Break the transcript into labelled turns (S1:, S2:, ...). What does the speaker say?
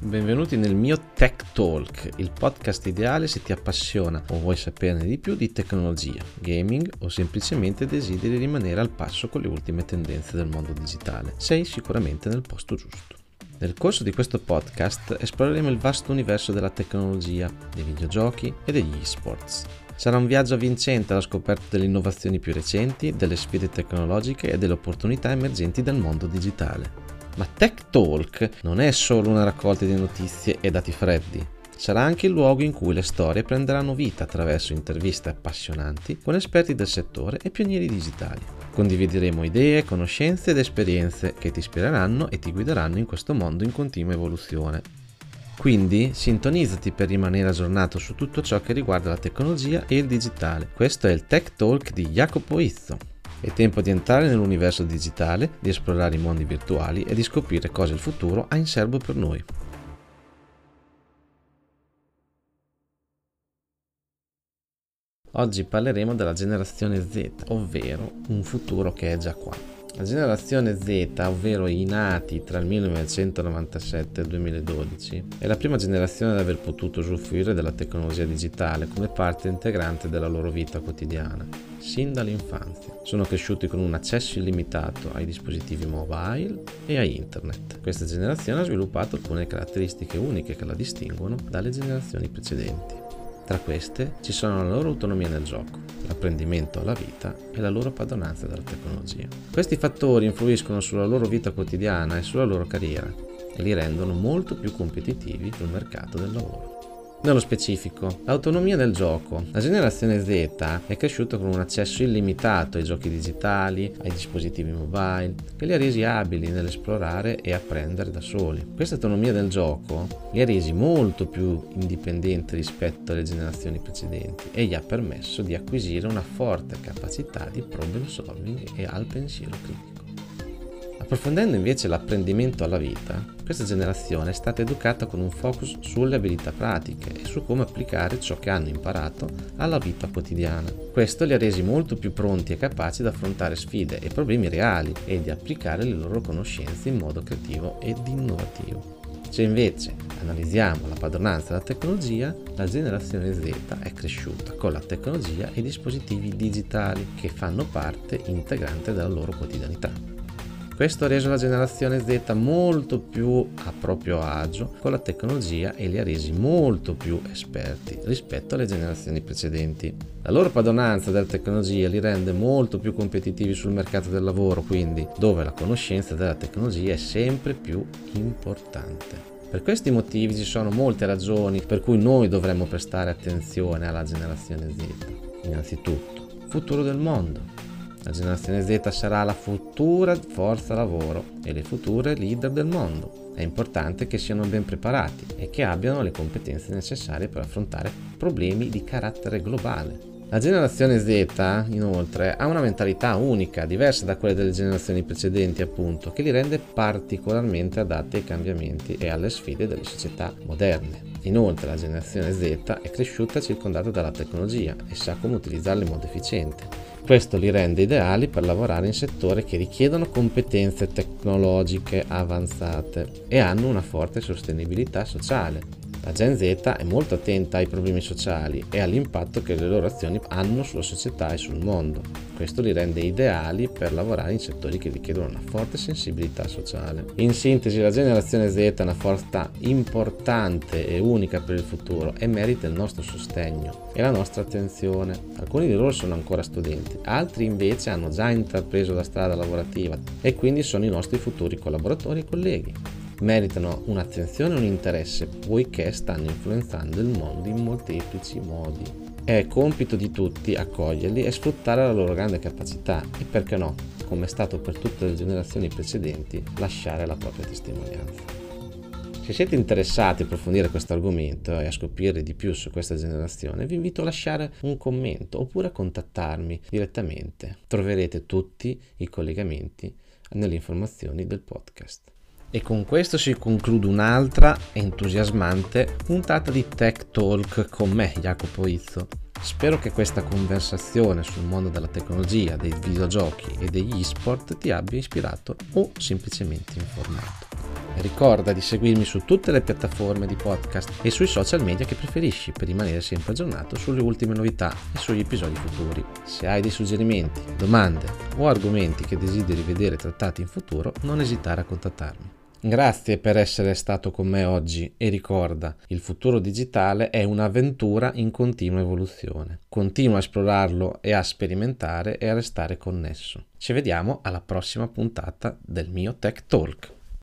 S1: Benvenuti nel mio Tech Talk, il podcast ideale se ti appassiona o vuoi saperne di più di tecnologia, gaming o semplicemente desideri rimanere al passo con le ultime tendenze del mondo digitale. Sei sicuramente nel posto giusto. Nel corso di questo podcast esploreremo il vasto universo della tecnologia, dei videogiochi e degli esports. Sarà un viaggio avvincente alla scoperta delle innovazioni più recenti, delle sfide tecnologiche e delle opportunità emergenti del mondo digitale. Ma Tech Talk non è solo una raccolta di notizie e dati freddi. Sarà anche il luogo in cui le storie prenderanno vita attraverso interviste appassionanti con esperti del settore e pionieri digitali. Condivideremo idee, conoscenze ed esperienze che ti ispireranno e ti guideranno in questo mondo in continua evoluzione. Quindi sintonizzati per rimanere aggiornato su tutto ciò che riguarda la tecnologia e il digitale. Questo è il Tech Talk di Jacopo Izzo. È tempo di entrare nell'universo digitale, di esplorare i mondi virtuali e di scoprire cosa il futuro ha in serbo per noi. Oggi parleremo della generazione Z, ovvero un futuro che è già qua. La generazione Z, ovvero i nati tra il 1997 e il 2012, è la prima generazione ad aver potuto usufruire della tecnologia digitale come parte integrante della loro vita quotidiana, sin dall'infanzia. Sono cresciuti con un accesso illimitato ai dispositivi mobile e a internet. Questa generazione ha sviluppato alcune caratteristiche uniche che la distinguono dalle generazioni precedenti. Tra queste ci sono la loro autonomia nel gioco, l'apprendimento alla vita e la loro padronanza della tecnologia. Questi fattori influiscono sulla loro vita quotidiana e sulla loro carriera e li rendono molto più competitivi sul mercato del lavoro. Nello specifico, l'autonomia del gioco. La generazione Z è cresciuta con un accesso illimitato ai giochi digitali, ai dispositivi mobile, che li ha resi abili nell'esplorare e apprendere da soli. Questa autonomia del gioco li ha resi molto più indipendenti rispetto alle generazioni precedenti e gli ha permesso di acquisire una forte capacità di problem solving e al pensiero critico. Approfondendo invece l'apprendimento alla vita, questa generazione è stata educata con un focus sulle abilità pratiche e su come applicare ciò che hanno imparato alla vita quotidiana. Questo li ha resi molto più pronti e capaci di affrontare sfide e problemi reali e di applicare le loro conoscenze in modo creativo ed innovativo. Se invece analizziamo la padronanza della tecnologia, la generazione Z è cresciuta con la tecnologia e i dispositivi digitali che fanno parte integrante della loro quotidianità. Questo ha reso la generazione Z molto più a proprio agio con la tecnologia e li ha resi molto più esperti rispetto alle generazioni precedenti. La loro padronanza della tecnologia li rende molto più competitivi sul mercato del lavoro, quindi dove la conoscenza della tecnologia è sempre più importante. Per questi motivi ci sono molte ragioni per cui noi dovremmo prestare attenzione alla generazione Z. Innanzitutto, futuro del mondo. La generazione Z sarà la futura forza lavoro e le future leader del mondo. È importante che siano ben preparati e che abbiano le competenze necessarie per affrontare problemi di carattere globale. La generazione Z, inoltre, ha una mentalità unica, diversa da quelle delle generazioni precedenti, appunto, che li rende particolarmente adatti ai cambiamenti e alle sfide delle società moderne. Inoltre, la generazione Z è cresciuta circondata dalla tecnologia e sa come utilizzarla in modo efficiente. Questo li rende ideali per lavorare in settori che richiedono competenze tecnologiche avanzate e hanno una forte sostenibilità sociale. La Gen Z è molto attenta ai problemi sociali e all'impatto che le loro azioni hanno sulla società e sul mondo. Questo li rende ideali per lavorare in settori che richiedono una forte sensibilità sociale. In sintesi, la generazione Z è una forza importante e unica per il futuro e merita il nostro sostegno e la nostra attenzione. Alcuni di loro sono ancora studenti, altri invece hanno già intrapreso la strada lavorativa e quindi sono i nostri futuri collaboratori e colleghi meritano un'attenzione e un interesse poiché stanno influenzando il mondo in molteplici modi. È compito di tutti accoglierli e sfruttare la loro grande capacità e perché no, come è stato per tutte le generazioni precedenti, lasciare la propria testimonianza. Se siete interessati a approfondire questo argomento e a scoprire di più su questa generazione, vi invito a lasciare un commento oppure a contattarmi direttamente. Troverete tutti i collegamenti nelle informazioni del podcast. E con questo si conclude un'altra entusiasmante puntata di Tech Talk con me, Jacopo Izzo. Spero che questa conversazione sul mondo della tecnologia, dei videogiochi e degli esport ti abbia ispirato o semplicemente informato. Ricorda di seguirmi su tutte le piattaforme di podcast e sui social media che preferisci per rimanere sempre aggiornato sulle ultime novità e sugli episodi futuri. Se hai dei suggerimenti, domande o argomenti che desideri vedere trattati in futuro, non esitare a contattarmi. Grazie per essere stato con me oggi e ricorda, il futuro digitale è un'avventura in continua evoluzione. Continua a esplorarlo e a sperimentare e a restare connesso. Ci vediamo alla prossima puntata del mio Tech Talk.